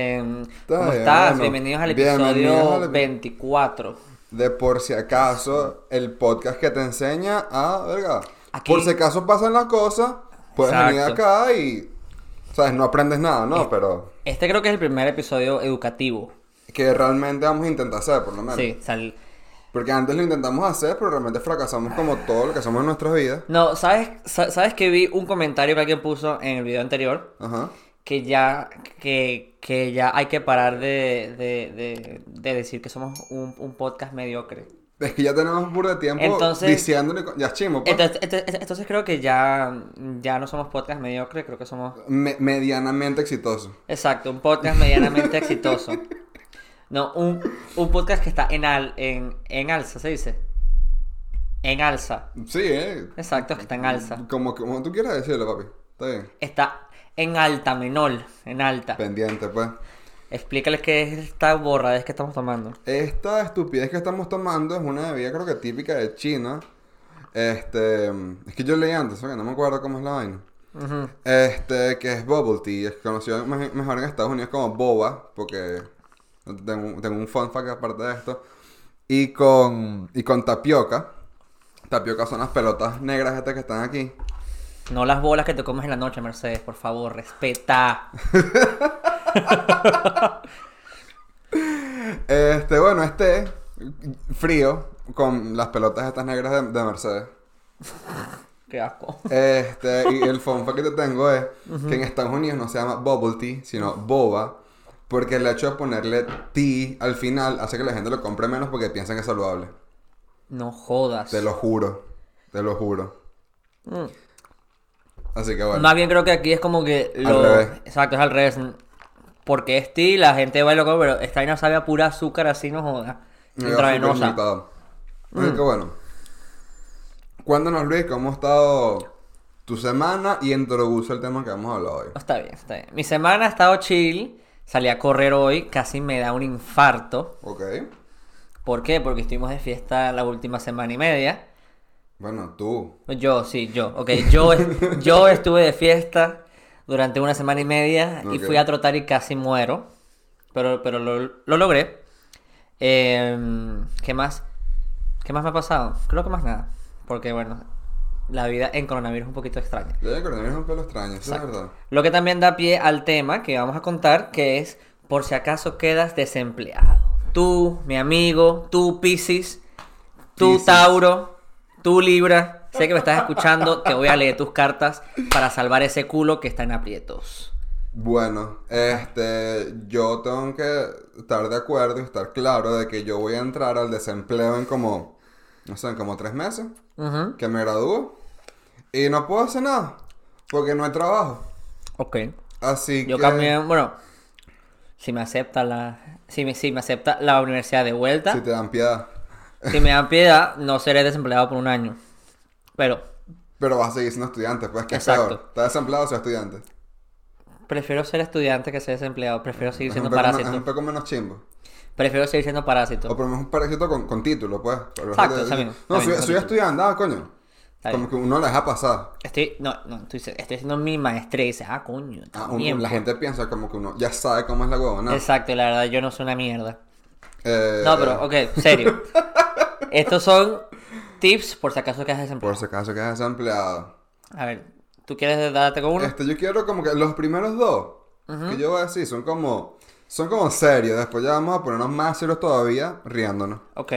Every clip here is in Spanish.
Está ¿Cómo bien, estás? bueno. Bienvenidos al Bienvenidos episodio al epi- 24. De por si acaso, el podcast que te enseña a, verga, Aquí- por si acaso pasan las cosas, puedes venir Exacto. acá y, sabes, no aprendes nada, ¿no? Eh, Pero Este creo que es el primer episodio educativo. que realmente vamos a intentar hacer, por lo menos. Sí, sal... Porque antes lo intentamos hacer, pero realmente fracasamos como todo lo que hacemos en nuestras vidas. No, ¿sabes, sa- ¿sabes que vi un comentario que alguien puso en el video anterior? Ajá. Que ya, que, que ya hay que parar de, de, de, de decir que somos un, un podcast mediocre. Es que ya tenemos burro de tiempo Entonces- diciéndole, ya chimo, pues. Entonces, entonces, entonces creo que ya, ya no somos podcast mediocre, creo que somos Me- medianamente exitoso. Exacto, un podcast medianamente exitoso. No, un, un podcast que está en, al, en, en alza, ¿se dice? En alza. Sí, ¿eh? Exacto, que está en alza. Como, como tú quieras decirlo, papi. Está bien. Está en alta menor, en alta. Pendiente, pues. Explícales qué es esta borradez que estamos tomando. Esta estupidez que estamos tomando es una bebida creo que típica de China. Este, es que yo leí antes, que no me acuerdo cómo es la vaina. Este, que es bubble tea, es conocido me- mejor en Estados Unidos como boba, porque tengo, tengo un fun fact aparte de esto. Y con, y con tapioca. Tapioca son las pelotas negras estas que están aquí. No las bolas que te comes en la noche, Mercedes, por favor, respeta. Este, bueno, este frío con las pelotas estas negras de, de Mercedes. Qué asco. Este, y el fun que te tengo es que en Estados Unidos no se llama bubble tea, sino boba, porque el hecho de ponerle tea al final hace que la gente lo compre menos porque piensan que es saludable. No jodas. Te lo juro, te lo juro. Mm. Así que bueno. Más bien creo que aquí es como que Al lo... revés. Exacto, es al revés. Porque es tea, la gente va y lo come, pero esta vaina sabe a pura azúcar así, no joda. Me dio Intravenosa. limitado. Así que bueno. Cuéntanos, Luis, cómo ha estado tu semana y introduce el tema que vamos a hablar hoy. Está bien, está bien. Mi semana ha estado chill. Salí a correr hoy, casi me da un infarto. Ok. ¿Por qué? Porque estuvimos de fiesta la última semana y media. Bueno, tú. Yo, sí, yo. Ok, yo, yo estuve de fiesta durante una semana y media y Ok. fui a trotar y casi muero. Pero, pero lo, lo logré. Em, ¿Qué más? ¿Qué más me ha pasado? Creo que más nada. Porque, bueno, la vida en coronavirus es un poquito extraña. Ya de coronavirus es un pelo extraño, eso es verdad. Lo que también da pie al tema que vamos a contar, que es por si acaso quedas desempleado. Tú, mi amigo, tú, Piscis, tú. Tauro, tú, Libra. Sé que me estás escuchando, te voy a leer tus cartas para salvar ese culo que está en aprietos. Bueno, este, yo tengo que estar de acuerdo y estar claro de que yo voy a entrar al desempleo en como, no sé, en como tres meses, que me gradúo, y no puedo hacer nada, porque no hay trabajo. Ok. Así Yo que... también, bueno, si me acepta la, si me, si me acepta la universidad de vuelta, Si te dan piedad. Si me dan piedad, no seré desempleado por un año. Pero Pero vas a seguir siendo estudiante, pues que Exacto. peor. Estás desempleado o sea estudiante. prefiero ser estudiante que ser desempleado. Prefiero seguir siendo parásito. es un poco menos chimbo. Prefiero seguir siendo parásito. O por lo menos un parásito con, con título, pues. Exacto, te- está bien, No, soy, soy estudiante, ah, coño. Como que uno la deja pasar. Estoy, no, no, estoy, estoy haciendo mi maestría y dice, ah, coño, Ah, un- la gente piensa como que uno ya sabe cómo es la huevona. Exacto, la verdad, yo no soy una mierda. Eh, No, pero, ok, serio. Estos son tips por si acaso quedas desempleado. Por si acaso quedas desempleado. A ver, ¿tú quieres darte con uno? Este, yo quiero como que los primeros dos que yo voy a decir son como. Son como serios. Después ya vamos a ponernos más serios todavía riéndonos. Ok.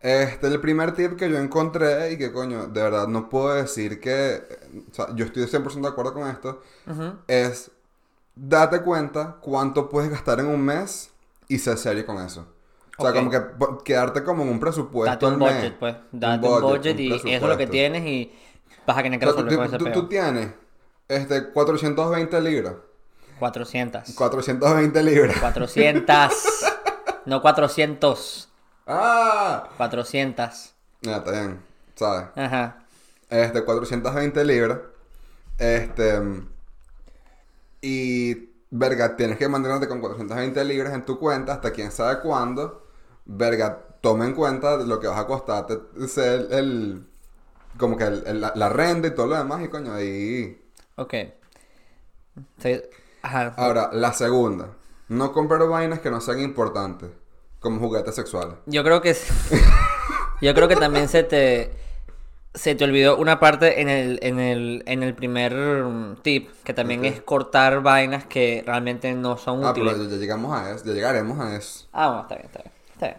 Este, el primer tip que yo encontré y que coño, de verdad no puedo decir que, o sea, yo estoy 100% de acuerdo con esto, Ujú. es date cuenta cuánto puedes gastar en un mes y ser serio con eso. O sea, como que quedarte como en un presupuesto Date un al mes. budget, pues. Date un budget, y eso es lo que tienes y vas a tener que O sea, tú, resolver con ese tú tienes este, 420 libras. 400. 420 libras. 400. no 400. ¡Ah! 400. Ya, está bien, ¿sabes? Ajá. Este, 420 libras. Este. Y. Verga, tienes que mantenerte con 420 libras en tu cuenta hasta quién sabe cuándo. Verga, toma en cuenta lo que vas a costarte ser el. Como que el- el- la, la renta y todo lo demás, y coño, ahí. Ok. Sí, Ajá. Ahora, la segunda. No comprar vainas que no sean importantes, como juguetes sexuales. Yo creo que yo creo que también se te se te olvidó una parte en el en el en el primer mm, tip que también es cortar vainas que realmente no son Ah, pero útiles. ya, ya llegamos a eso, ya llegaremos a eso. Ah, bueno, está bien, está bien. Está bien.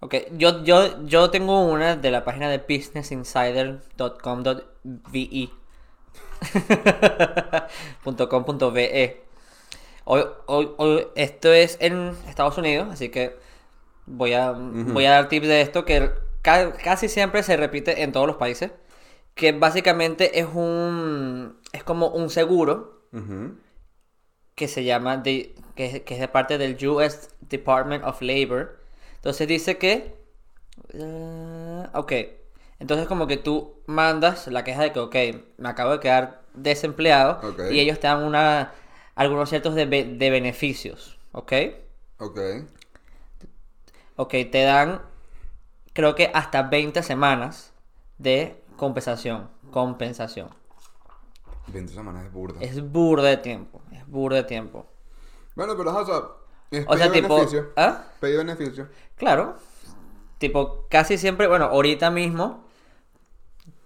Ok, yo, yo, yo tengo una de la página de businessinsider.com.ve .com.be hoy, hoy, hoy- esto es en Estados Unidos, así que voy a, voy a dar tips de esto que ca- casi siempre se repite en todos los países. Que básicamente es un. Es como un seguro que se llama de, que, que es de parte del US Department of Labor. Entonces dice que eh, ok. Entonces como que tú mandas la queja de que ok, me acabo de quedar desempleado Ok. y ellos te dan una algunos ciertos de, de beneficios, ¿ok? Ok. Ok, te dan creo que hasta 20 semanas de compensación, compensación. 20 semanas es burda. Es burda de tiempo, es burda de tiempo. Bueno, pero o sea, es O sea, tipo, beneficio. ¿ah? Beneficio. Claro. Tipo, casi siempre, bueno, ahorita mismo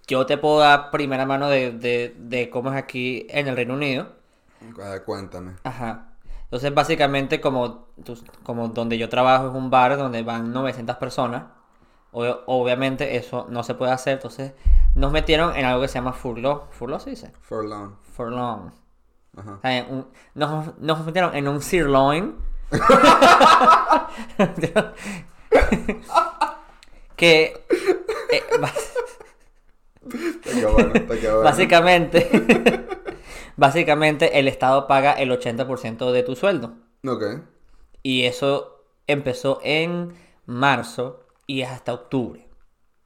yo te puedo dar primera mano de, de, de cómo es aquí en el Reino Unido. Cuéntame. Ajá. Entonces, básicamente, como, como donde yo trabajo es un bar donde van 900 personas, obviamente eso no se puede hacer. Entonces, nos metieron en algo que se llama furlough. ¿Furlough se dice? For long. Furlong. Ajá. O sea, en un- nos, nos metieron en un sirloin. que eh, bueno, básicamente básicamente el estado paga el 80% de tu sueldo Ok. y eso empezó en marzo y es hasta octubre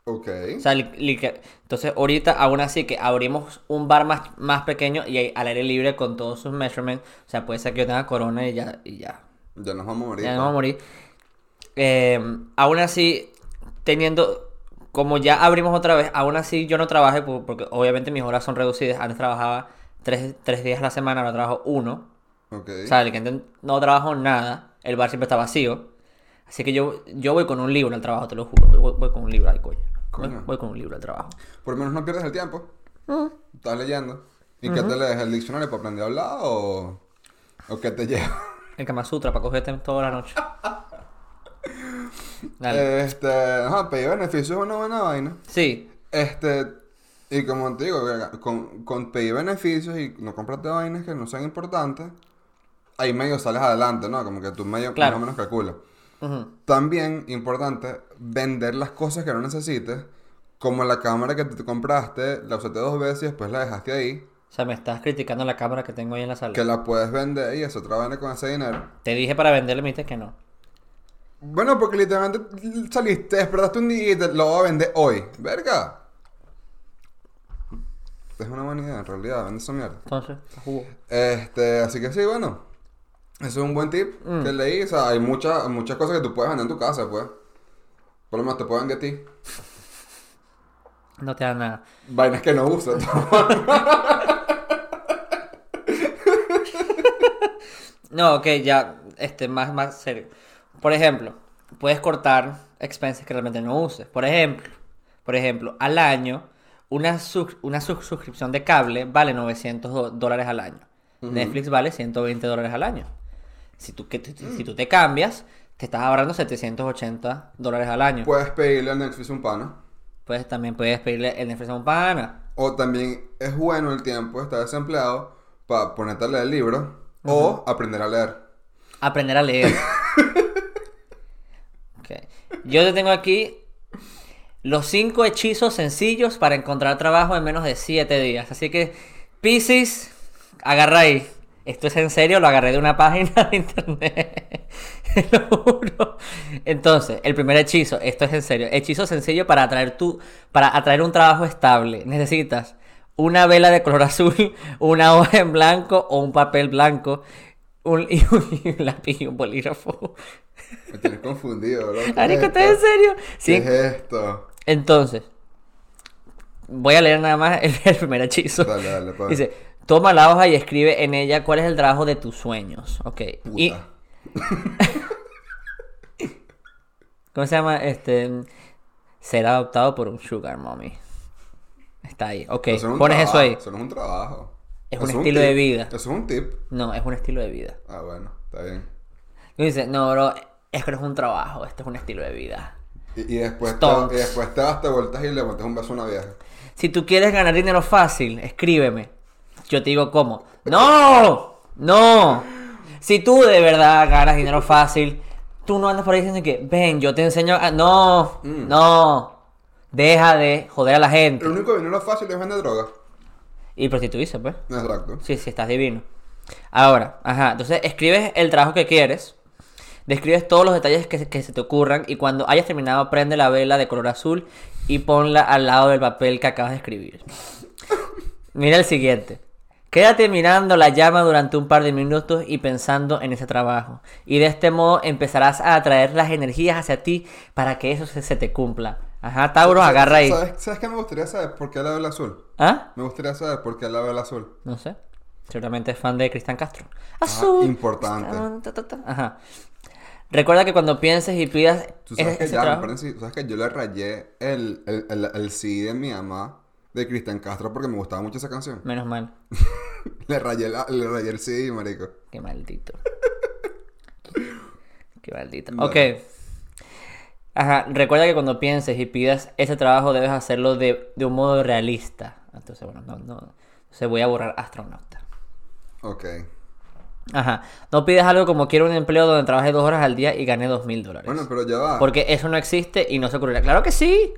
Ok. o sea, entonces ahorita aún así que abrimos un bar más, más pequeño y al aire libre con todos sus measurements o sea puede ser que yo tenga corona y ya y ya Ya nos vamos a morir. ya no vamos a morir. Eh, aún así, teniendo, como ya abrimos otra vez, aún así yo no trabajé por- porque obviamente mis horas son reducidas. Antes trabajaba tres, tres días a la semana, ahora trabajo uno. Ok. O sea, el que no trabajo nada, el bar siempre está vacío. Así que yo, yo voy con un libro al trabajo, te lo juro. Voy, voy con un libro, ay coño. Voy, Coño. voy con un libro al trabajo. Por lo menos no pierdes el tiempo. Estás leyendo. ¿Y qué te lees? ¿El diccionario para aprender a hablar o, o qué te lleva? El Kama Sutra para cogerte toda la noche. Dale. Este, ajá, pedir beneficios es una buena vaina. Sí, Este, y como te digo, con, con pedir beneficios y no comprarte vainas que no sean importantes, ahí medio sales adelante, ¿no? Como que tú medio Claro. más o menos calculas. ujú, También, importante, vender las cosas que no necesites, como la cámara que te compraste, la usaste dos veces y después la dejaste ahí, o sea, me estás criticando la cámara que tengo ahí en la sala. que la puedes vender y eso otra vaina con ese dinero. Te dije para venderle, me dijiste que no. Bueno, porque literalmente saliste, despertaste un día y te lo voy a vender hoy. Verga. Es una buena idea, en realidad, vende esa mierda. Entonces, jugo. Este, así que sí, bueno. Eso es un buen tip Mm. que leí. O sea, hay muchas muchas cosas que tú puedes vender en tu casa, pues. Por lo menos te pueden vender a ti. No te da nada. Vainas que no usas. No, ok, ya, este, más, más serio. Por ejemplo, puedes cortar expenses que realmente no uses. Por ejemplo, por ejemplo, al año, una, sub- una sub- suscripción de cable vale 900 do- dólares al año. Netflix vale 120 dólares al año. Si tú, que, si tú te cambias, te estás ahorrando 780 dólares al año. puedes pedirle a Netflix un pana. Pues también puedes pedirle el Netflix a un pana. O también es bueno el tiempo de estar desempleado para ponerte a leer el libro. O aprender a leer. Aprender a leer. Ok. Yo te tengo aquí los cinco hechizos sencillos para encontrar trabajo en menos de 7 días. Así que, Pisces, agarra ahí. Esto es en serio, lo agarré de una página de internet. lo juro. Entonces, el primer hechizo, esto es en serio. Hechizo sencillo para atraer tu, para atraer un trabajo estable. Necesitas una vela de color azul, una hoja en blanco o un papel blanco, un, y un lápiz y un bolígrafo. Me tienes confundido, ¿verdad? Marico, ¿estás en serio? ¿Qué es esto? Entonces, voy a leer nada más el, el primer hechizo. Dale, dale, pa. Dice, toma la hoja y escribe en ella cuál es el trabajo de tus sueños. Ok. Y. ¿Cómo se llama? Este. Ser adoptado por un sugar mommy. Está ahí. Ok, Eso es un pones eso ahí. Eso no es un trabajo. Es Eso un estilo de vida. Eso es un tip. No, es un estilo de vida. Ah, bueno, está bien. Y dice, no, bro, es que no es un trabajo, esto es un estilo de vida. Y, y después, te, y después te das, te vueltas y le montas un beso a una vieja. Si tú quieres ganar dinero fácil, escríbeme. Yo te digo cómo. ¡No! ¡No! Si tú de verdad ganas dinero fácil, tú no andas por ahí diciendo que, ven, yo te enseño a... No, Mm. no. Deja de joder a la gente. El único dinero fácil es vender droga. Y prostituirse, pues. Exacto. Sí, sí, estás divino. Ahora, ajá, entonces escribes el trabajo que quieres, describes todos los detalles que, se- que se te ocurran y cuando hayas terminado prende la vela de color azul y ponla al lado del papel que acabas de escribir. Mira el siguiente. Quédate mirando la llama durante un par de minutos y pensando en ese trabajo. Y de este modo empezarás a atraer las energías hacia ti para que eso se, se te cumpla. Ajá, Tauro, ¿Sabes- agarra ahí. ¿Sabes, ¿Sabes qué me gustaría saber? ¿Por qué la vela azul? ¿Ah? Me gustaría saber por qué la vela azul. No sé. Seguramente es fan de Cristian Castro. Ah, Azul. importante. Ta, ta, ta. Ajá. Recuerda que cuando pienses y pidas Tú sabes ese- que ya, tú sabes que yo le rayé el, el, el, el CD de mi mamá de Cristian Castro porque me gustaba mucho esa canción. Menos mal. Le rayé, la- le rayé el CD, marico. Qué maldito. Qué maldito. Ok. Ajá. Recuerda que cuando pienses y pidas ese trabajo debes hacerlo de, de un modo realista. Entonces, bueno, no, no. Entonces voy a borrar astronauta. Ok. Ajá. No pidas algo como quiero un empleo donde trabaje dos horas al día y gane dos mil dólares. Bueno, pero ya va. Porque eso no existe y no se ocurrirá. Claro que sí.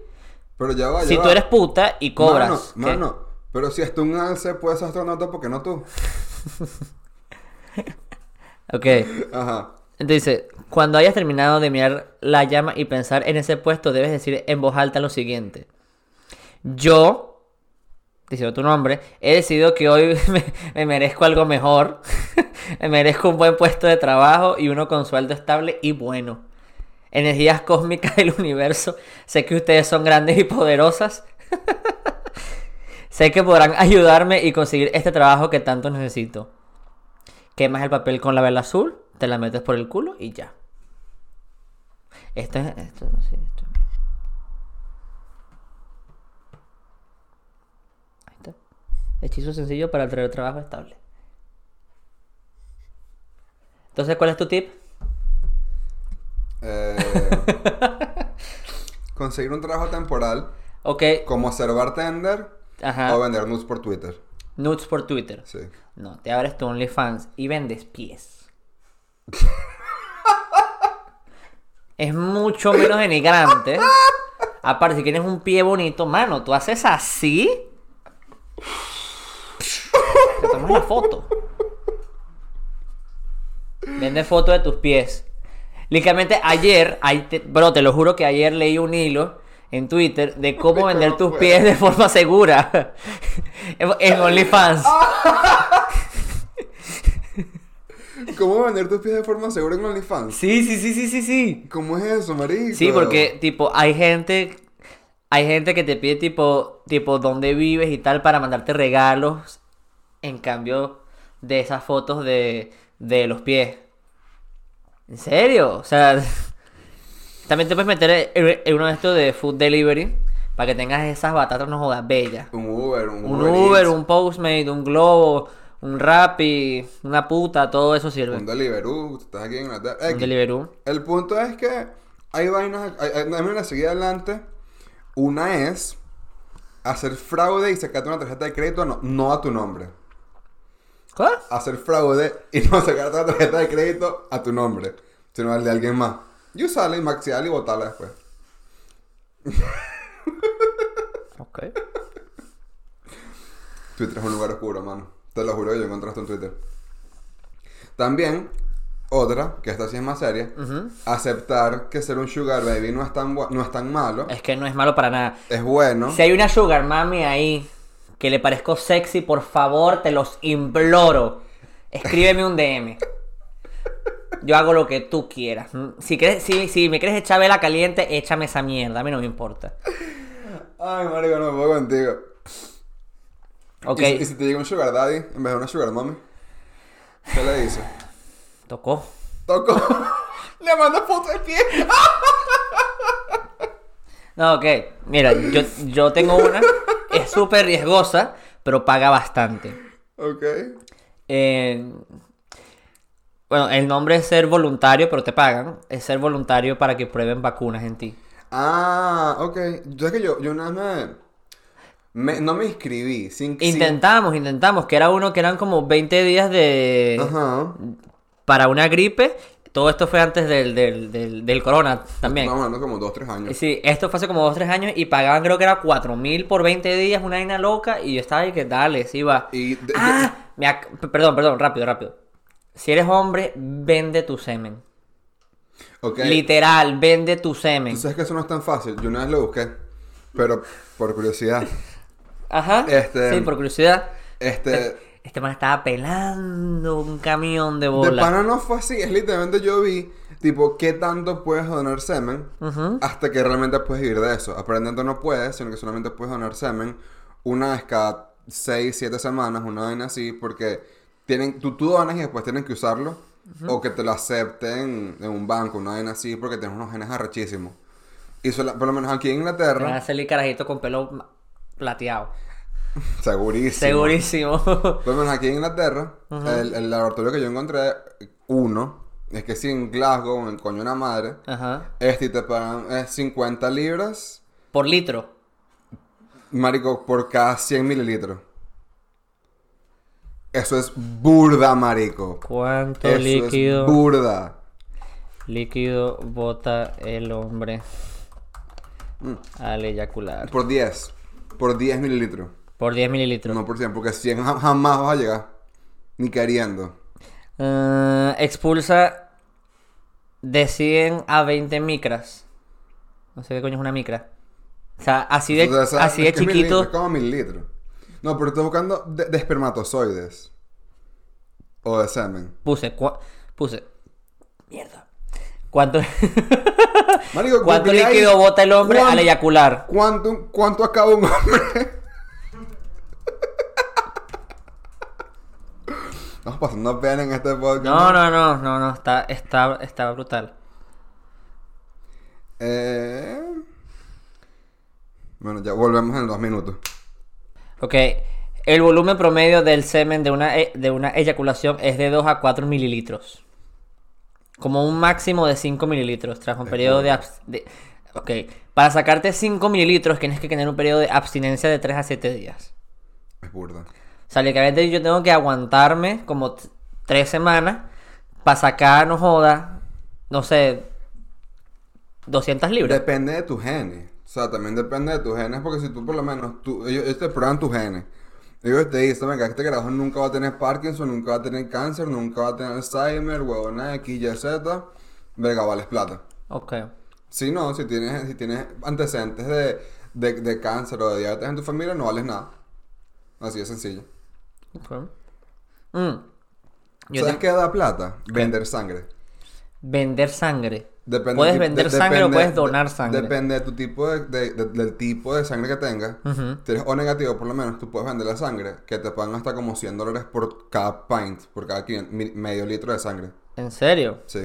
Pero ya va, ya Si va. tú eres puta y cobras. Mano, ¿qué? mano, pero si es tú un alce, puedes astronauta, ¿por qué no tú? Ok. Ajá. Entonces, cuando hayas terminado de mirar la llama y pensar en ese puesto, debes decir en voz alta lo siguiente. Yo, diciendo tu nombre, he decidido que hoy me, me merezco algo mejor. me merezco un buen puesto de trabajo y uno con sueldo estable y bueno. Energías cósmicas del universo, sé que ustedes son grandes y poderosas. sé que podrán ayudarme y conseguir este trabajo que tanto necesito. Quemas el papel con la vela azul, te la metes por el culo y ya. Esto es. Esto, sí, esto. Ahí está. Hechizo sencillo para traer trabajo estable. Entonces, ¿cuál es tu tip? Eh, conseguir un trabajo temporal Ok, como ser bartender ajá. o vender nudes por Twitter. Nudes por Twitter. Sí. No, te abres tu OnlyFans y vendes pies. Es mucho menos denigrante. Aparte, si tienes un pie bonito, mano, tú haces así. Te tomas la foto. Vende foto de tus pies. Literalmente ayer, ahí te- bro, te lo juro que ayer leí un hilo en Twitter de cómo vender tus pies de forma segura. en OnlyFans. ¿Cómo vender tus pies de forma segura en OnlyFans? Sí, sí, sí, sí, sí, sí. ¿Cómo es eso, marico? Sí, porque tipo hay gente hay gente que te pide tipo tipo dónde vives y tal para mandarte regalos en cambio de esas fotos de de los pies. ¿En serio? O sea, también te puedes meter en, uno de estos de food delivery para que tengas esas batatas no jodas bellas. Un Uber, un, Un Uber, Uber, Eats, un Postmate, un Globo, un Rappi, una puta, todo eso sirve. un Deliveroo, tú estás aquí en Inglaterra. Un X. Deliveroo. El punto es que hay vainas, hay, hay, hay una seguida adelante. Una es hacer fraude y sacarte una tarjeta de crédito no, no a tu nombre. ¿Qué? Hacer fraude y no sacarte una tarjeta de crédito a tu nombre, sino al de alguien más. Y usarla y maxiarla y botarla después. Ok. Twitter es un lugar oscuro, mano. Te lo juro que yo encontré esto en Twitter. También, otra, que esta sí es más seria, aceptar que ser un sugar baby no es tan, no es tan malo. Es que no es malo para nada. Es bueno. Si hay una sugar mami ahí que le parezco sexy, por favor, te los imploro. Escríbeme un DM. Yo hago lo que tú quieras. Si, quieres, si, si me quieres echar vela caliente, échame esa mierda. A mí no me importa. Ay, marico, no me puedo contigo. Ok, ¿Y, si- y si te llega un sugar daddy en vez de una sugar mommy? ¿Qué le dices? tocó. Tocó. Le mando foto de pie. No, ok. Mira, yo, yo tengo una. Es súper riesgosa, pero paga bastante. Ok. Eh, bueno, el nombre es ser voluntario, pero te pagan. Es ser voluntario para que prueben vacunas en ti. Ah, ok. Yo es que yo, yo una vez me, me- No me inscribí. Sin, sin- Intentamos, intentamos, que era uno que eran como 20 días de... Ajá. para una gripe. Todo esto fue antes del, del, del, del corona también. Estamos hablando como dos, tres años. Sí, esto fue hace como 2 3 años y pagaban creo que era 4 mil por 20 días, una vaina loca. Y yo estaba ahí que dale, sí va. Y de- ah, me p- perdón, perdón, rápido, rápido. Si eres hombre, vende tu semen. Ok. Literal, vende tu semen. Tú sabes que eso no es tan fácil. Yo una vez lo busqué. Pero por curiosidad. Ajá. Este- Sí, por curiosidad. Este. Este man estaba pelando un camión de De bola. pana no fue así. Es literalmente yo vi. Tipo, ¿qué tanto puedes donar semen? Ujú. Hasta que realmente puedes vivir de eso. Aparentemente no puedes, sino que solamente puedes donar semen una vez cada 6, 7 semanas, una vaina así, porque tienen, tú, tú donas y después tienen que usarlo, o que te lo acepten en un banco, una vaina así, porque tienes unos genes arrechísimos. Y sola- por lo menos aquí en Te van a Inglaterra, hacer carajito con pelo plateado. segurísimo. Segurísimo. Por lo menos aquí en Inglaterra, el, el laboratorio que yo encontré, uno, es que si en Glasgow, en el coño de una madre, este te pagan eh, 50 libras. Por litro. Marico, por cada 100 mililitros. Eso es burda, marico. ¿Cuánto Eso líquido? es burda. líquido bota el hombre Mm. al eyacular? Por 10. Por 10 mililitros. Por 10 mililitros. No por 100, porque 100 ja- jamás vas a llegar. Ni queriendo. Eh, expulsa de 100 a 20 micras. No sé qué coño es una micra. O sea, así de, O sea, así de chiquito. es como mililitros. No, pero estoy buscando de, de espermatozoides. O de semen. Puse, cua- puse. Mierda. ¿Cuánto, Marico, ¿cuánto líquido bota el hombre ¿cuán- al eyacular? ¿Cuánto, cuánto acaba un hombre? Estamos pasando pena en este podcast. No, no, no, no, no, está, está, está brutal. Eh... Bueno, ya volvemos en dos minutos. Ok, el volumen promedio del semen de una, e- de una eyaculación es de 2 a 4 mililitros. Como un máximo de 5 mililitros tras un periodo de, de- Ok, para sacarte 5 mililitros tienes que tener un periodo de abstinencia de 3 a 7 días. Es burda. O sea, literalmente yo tengo que aguantarme como 3 semanas para sacar, no joda, no sé, 200 libras. Depende de tus genes. O sea, también depende de tus genes, porque si tú por lo menos, tú, ellos, ellos te prueban tus genes. Ellos te dicen, venga, este carajo nunca va a tener Parkinson, nunca va a tener cáncer, nunca va a tener Alzheimer, huevona X, Y, Z. Verga, vales plata. Ok. Si no, si tienes, si tienes antecedentes de, de, de cáncer o de diabetes en tu familia, no vales nada. Así de sencillo. ok. Mm. Yo ¿Sabes te- qué da plata? Vender sangre. Vender sangre. Depende puedes de- vender de- sangre o puedes donar sangre. Depende de tu tipo de, de- de- del tipo de sangre que tengas. Ujú. Si eres O negativo, por lo menos, tú puedes vender la sangre que te pagan hasta como 100 dólares por cada pint, por cada 500 mi- medio litro de sangre. ¿En serio? Sí.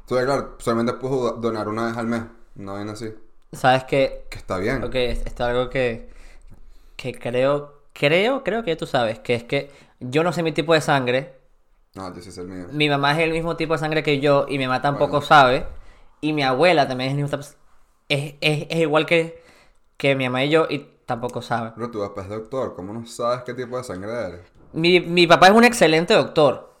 Entonces, claro, solamente puedes do- donar una vez al mes. No ven así. ¿Sabes qué? Que está bien. Ok, es- esto es algo que, que creo, creo, creo que tú sabes, que es que yo no sé mi tipo de sangre, No, yo sí sé el mío. mi mamá es el mismo tipo de sangre que yo y mi mamá tampoco Bueno. sabe, y mi abuela también es tipo, es, es, es igual que, que mi mamá y yo y tampoco sabe. Pero tu papá es doctor, ¿cómo no sabes qué tipo de sangre eres? Mi, mi papá es un excelente doctor,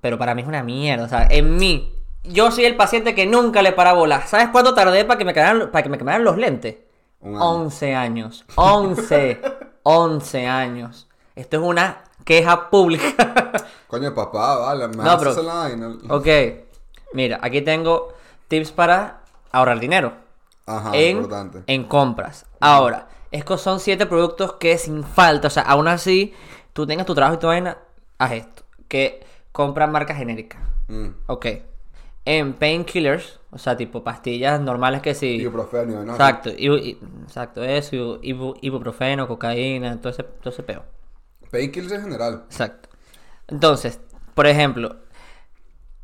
pero para mí es una mierda. O sea, en mí, yo soy el paciente que nunca le para bola. ¿Sabes cuánto tardé para que me quedaran, para que me quemaran los lentes? Un año. 11 años. 11. 11 años. Esto es una queja pública. Coño, papá, vale, me No, pero- la vaina. ok. Mira, aquí tengo tips para ahorrar dinero. Ajá, en, importante. en compras. Ahora, estos son siete productos que sin falta, o sea, aún así, tú tengas tu trabajo y tu vaina, haz esto. Que compran marca genérica. Mm. Ok. En painkillers, o sea, tipo pastillas normales que sí. Ibuprofeno, ¿no? Exacto, ibu- exacto, eso, ibu- ibu- ibuprofeno, cocaína, todo ese, todo ese peo. Painkillers en general. Exacto. Entonces, por ejemplo,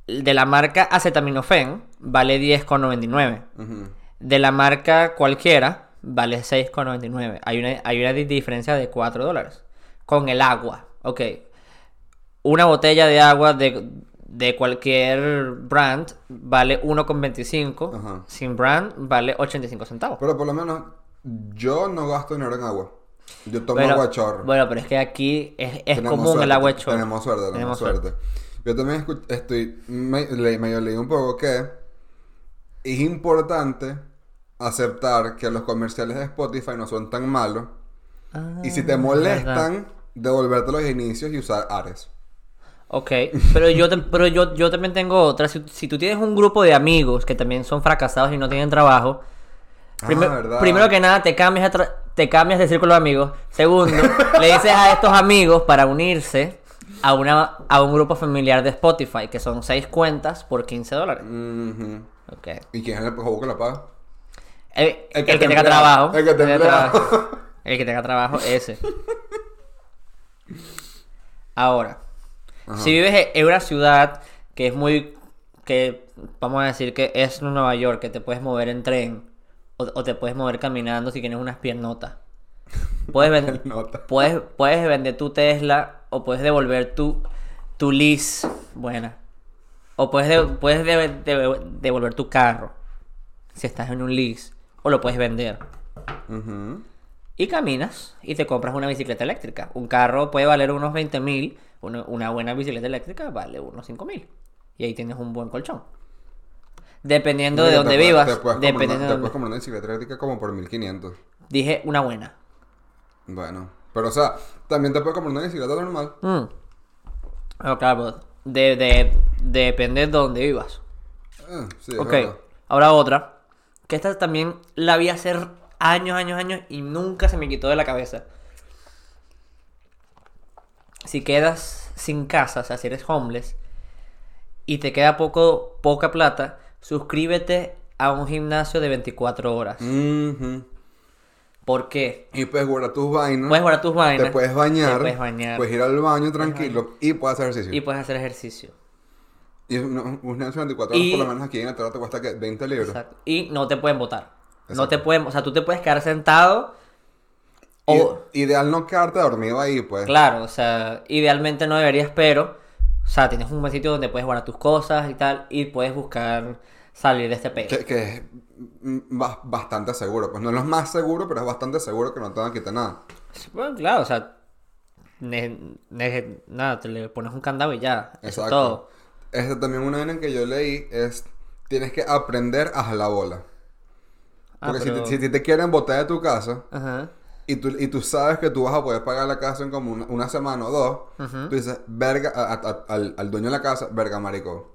de la marca acetaminofén vale 10,99. Ujú. De la marca cualquiera vale 6,99. Hay una, hay una di- diferencia de 4 dólares. Con el agua. Ok. Una botella de agua de, de cualquier brand vale 1,25. Ajá. Sin brand vale 85 centavos. Pero por lo menos yo no gasto dinero en agua. Yo tomo Bueno, agua de chorro. bueno, pero es que aquí es, común suerte, el agua de chorro. Tenemos suerte, tenemos, suerte. Yo también estoy, me, le- medio leí un poco que es importante aceptar que los comerciales de Spotify no son tan malos. y si te Ah, molestan, devolverte los inicios y usar Ares. Ok, pero yo, tam- pero yo, yo también tengo otra. Si, si tú tienes un grupo de amigos que también son fracasados y no tienen trabajo, Ah, primero que nada te cambias, te cambias de círculo de amigos. Segundo, le dices a estos amigos para unirse a, una, a un grupo familiar de Spotify, que son 6 cuentas por 15 dólares. Ujú. Ok. ¿Y quién es el juego que la paga? El, El el que que, te tenga trabajo. el que te tenga trabajo. El que tenga trabajo, ese. Ahora, Ajá. si vives en una ciudad que es muy. que vamos a decir que es Nueva York, que te puedes mover en tren o, o te puedes mover caminando si tienes unas piernotas. Puedes, ven- Piernota. puedes, puedes vender tu Tesla o puedes devolver tu, tu lease. Buena. O puedes, de- puedes de- de- devolver tu carro si estás en un lease. O lo puedes vender. Y caminas y te compras una bicicleta eléctrica. Un carro puede valer unos 20 mil. Una, una buena bicicleta eléctrica vale unos 5 mil. Y ahí tienes un buen colchón. Dependiendo de dónde vivas. Te puedes comprar una bicicleta eléctrica como por 1500. Dije una buena. Bueno, pero o sea, también te puedes comprar una bicicleta normal. Mm. Pero claro, de, de- depende de dónde vivas. Eh, sí, Ok, ahora otra. Que esta también la vi hacer años, años, años y nunca se me quitó de la cabeza. Si quedas sin casa, o sea, si eres homeless y te queda poco, poca plata, suscríbete a un gimnasio de 24 horas. ¿Por qué? Y puedes guardar tus vainas. Puedes guardar tus vainas. Te puedes bañar. Te puedes bañar. Puedes ir al baño tranquilo y puedes hacer ejercicio. Y Y, puedes hacer ejercicio. un, un de 24 horas Y- por lo menos aquí en el te cuesta que 20 libras. Exacto. Y no te pueden votar. No te pueden, o sea, tú te puedes quedar sentado Y- o ideal no quedarte dormido ahí, pues. Claro, o sea, idealmente no deberías, pero, o sea, tienes un buen sitio donde puedes guardar tus cosas y tal, y puedes buscar salir de este pedo. Que, que bastante seguro. Pues no es lo más seguro, pero es bastante seguro que no te van a quitar nada. Bueno, claro, o sea, ne- ne- nada, te le pones un candado y ya, eso es todo. Este también una vaina que yo leí es tienes que aprender a jalar bola. Ah, Porque pero- si, te, si te quieren botar de tu casa Ajá. y tú, y tú sabes que tú vas a poder pagar la casa en como una, una semana o dos, tú dices, verga, a- a- a- al, al dueño de la casa, verga, marico,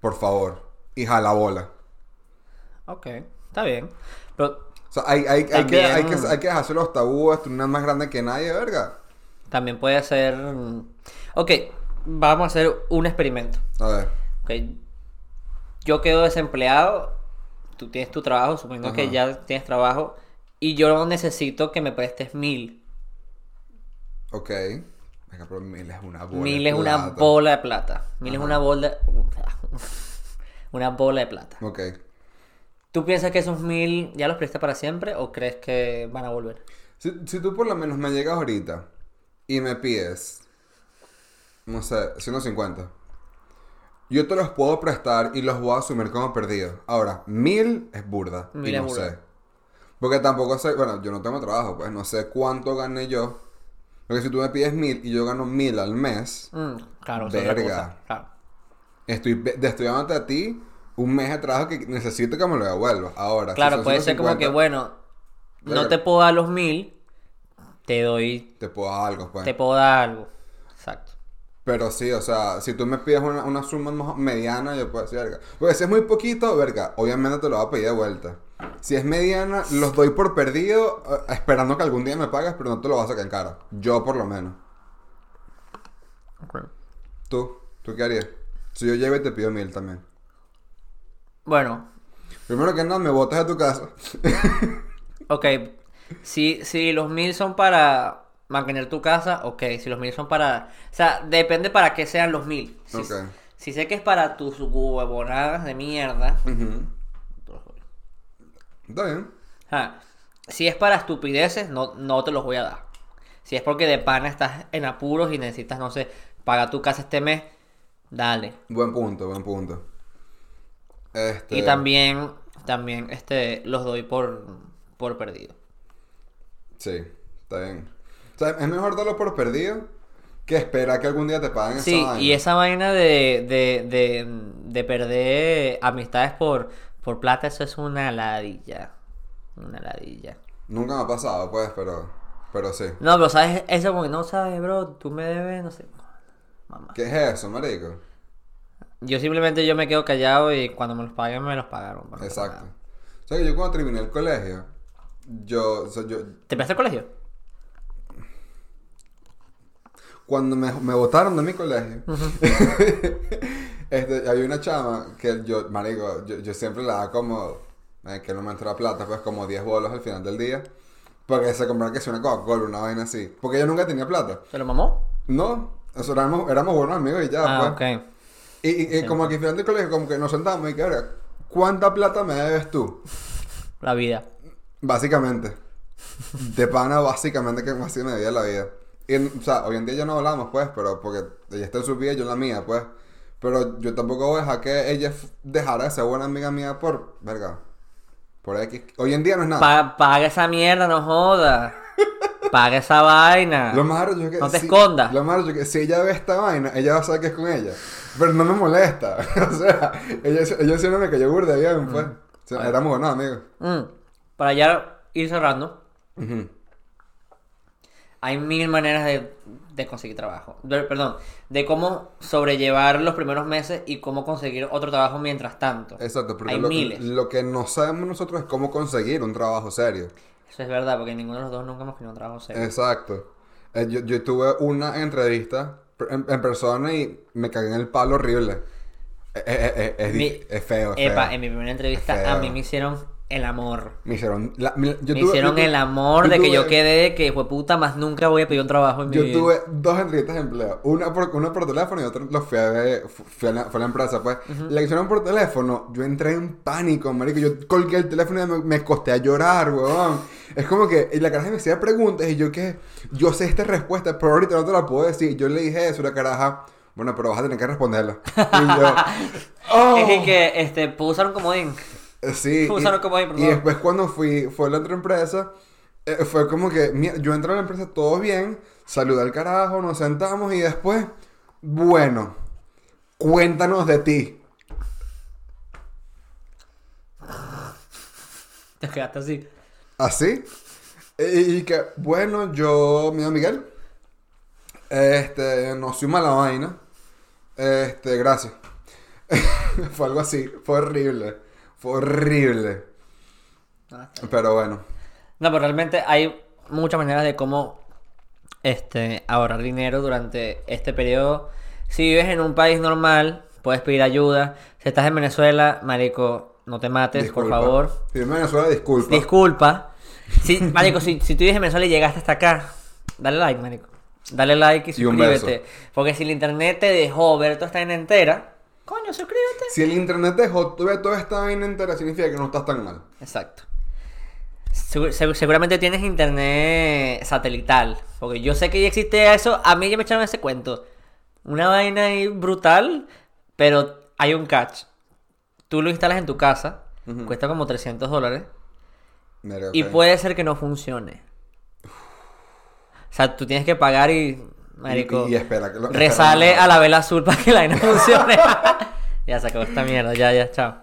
por favor, y jala bola. Ok, está bien. Pero O sea, hay, hay, hay, que, hay, que, que dejarse los tabúes, tú no eres más grande que nadie, verga. también puede ser... mm, Ok, vamos a hacer un experimento. A ver, Ok, yo quedo desempleado, tú tienes tu trabajo, suponiendo que Ajá. ya tienes trabajo, y yo necesito que me prestes mil. ok. Venga, pero mil es una bola. Mil de es una plata. bola de plata. Mil es una bola. una bola de plata. Ok. ¿Tú piensas que esos mil ya los prestas para siempre o crees que van a volver? Si, si tú por lo menos me llegas ahorita y me pides, no sé, 150, yo te los puedo prestar y los voy a asumir como perdidos. Ahora, mil es burda. Mil y es no burda. sé. Porque tampoco sé, bueno, yo no tengo trabajo, pues no sé cuánto gané yo. Porque si tú me pides mil y yo gano mil al mes, Mm, claro, Verga. cosa, claro. estoy, estoy dándote a ti un mes de trabajo que necesito que me lo devuelvas. Ahora, Claro, puede ser como 150, que, bueno, no te puedo dar los mil, te doy, Te puedo dar algo, pues. te puedo dar algo. Exacto. Pero sí, o sea, si tú me pides una, una suma más mediana, yo puedo decir, verga. Porque si es muy poquito, verga, obviamente te lo voy a pedir de vuelta. Si es mediana, los doy por perdido, eh, esperando que algún día me pagues, pero no te lo vas a sacar en cara. Yo por lo menos. ¿Tú? ¿Tú qué harías? Si yo llego y te pido mil también. Bueno, Primero que nada, me botas de tu casa. ok. Si, si los mil son para mantener tu casa, ok. Si los mil son para... O sea, depende para qué sean los mil. Si, Ok. Si sé que es para tus huevonadas de mierda, doy. Está bien. Ah, si es para estupideces, no, no te los voy a dar. Si es porque de pana estás en apuros y necesitas, no sé, pagar tu casa este mes, dale. Buen punto, buen punto. Este... Y también, también, este, los doy por, por perdido. Sí, está bien. O sea, es mejor darlo por perdido que esperar que algún día te paguen Sí, esa vaina. y esa vaina de, de, de, de perder amistades por, por plata, eso es una ladilla. Una ladilla. Nunca me ha pasado, pues, pero, pero sí. No, pero sabes, eso como que no sabes, bro, tú me debes, no sé. Mamá. ¿Qué es eso, marico? Yo simplemente yo me quedo callado y cuando me los paguen, me los pagaron. bueno, Exacto. O sea, que yo cuando terminé el colegio, yo, o sea, yo, ¿Te empezaste el colegio? cuando me, me botaron de mi colegio, este, había una chama que yo, marico, yo, yo siempre la daba como, eh, que no me entraba plata, pues como 10 bolos al final del día, porque se compraba que sea una Coca-Cola, una vaina así, porque yo nunca tenía plata. ¿Te lo mamó? No, o sea, éramos, éramos buenos amigos y ya, ah, pues. ok. Y, y- y como al final del colegio, como que nos sentamos y que, "Verga, ¿cuánta plata me debes tú? La vida. Básicamente. De pana, básicamente, que así me debía la vida. Y, o sea, hoy en día ya no hablamos, pues, pero porque ella está en su vida y yo en la mía, pues. Pero yo tampoco voy a dejar que ella dejara de ser buena amiga mía por, verga, por X. Hoy en día no es nada. Pa- paga esa mierda, no jodas. Paga esa vaina. Lo más raro es que No te si- escondas. Lo más raro es que si ella ve esta vaina, ella va a saber que es con ella. Pero no me molesta. o sea, ella, ella siempre me cayó burda bien, pues. O sea, éramos buenos amigos. Mm, Para ya ir cerrando, hay mil maneras de, de conseguir trabajo. De- perdón, de cómo sobrellevar los primeros meses y cómo conseguir otro trabajo mientras tanto. Exacto, porque hay lo, miles. lo que no sabemos nosotros es cómo conseguir un trabajo serio. Eso es verdad, porque ninguno de los dos nunca hemos tenido un trabajo serio. Exacto. Eh, yo, yo tuve una entrevista en, en persona y me cagué en el palo horrible. Eh, eh, eh, es, Mi- di- es feo, es Epa, feo. en mi primera Es entrevista feo. a mí me hicieron el amor. Me hicieron, la- mi- yo me tuve- hicieron tuve- el amor de que yo quedé que fue puta, más nunca voy a pedir un trabajo en mi Yo vida. tuve dos entrevistas de empleo. Una por, una por teléfono y otra lo fui a ver, fu- fui a la, fue a la empresa, pues. La que hicieron por teléfono, yo entré en pánico, marico. Yo colgué el teléfono y me, me costé a llorar, weón. Es como que y la caraja me hacía preguntas y yo que yo sé esta respuesta, pero ahorita no te la puedo decir. Yo le dije eso a la caraja, bueno, pero vas a tener que responderla. Y yo, oh. Es que, que, este, puedo usar un comodín. Sí. Y, como ahí, y perdón. después cuando fui, fue a la otra empresa, eh, fue como que, yo entré a la empresa todo bien, saludé al carajo, nos sentamos y después, bueno, cuéntanos de ti. Te quedaste así. Así. Y, y que, bueno, yo, mi amigo Miguel, este, no soy mala vaina. Este, gracias. fue algo así, fue horrible, fue horrible. Ah. Pero bueno, No, pero realmente hay muchas maneras de cómo este, ahorrar dinero durante este periodo. Si vives en un país normal, puedes pedir ayuda. Si estás en Venezuela, marico, no te mates, por favor. Si en Venezuela, disculpa. Disculpa. Si, marico, si, si tú vives en Venezuela y llegaste hasta acá, dale like, marico. Dale like y Y un suscríbete. Porque si el internet te dejó ver toda esta vaina entera, coño, suscríbete. Si el internet dejó tú ves toda esta vaina entera, significa que no estás tan mal. Exacto. Segu- segu- seguramente tienes internet satelital. Porque yo sé que ya existe eso. A mí ya me echaron ese cuento. Una vaina ahí brutal. Pero hay un catch. Tú lo instalas en tu casa. Cuesta como 300 dólares. Mira, Y puede ser que no funcione. O sea, tú tienes que pagar y. Marico. Y, y espera que lo. resale espera, a la vela azul para que la vaina funcione. ya se acabó esta mierda. Ya, ya, chao.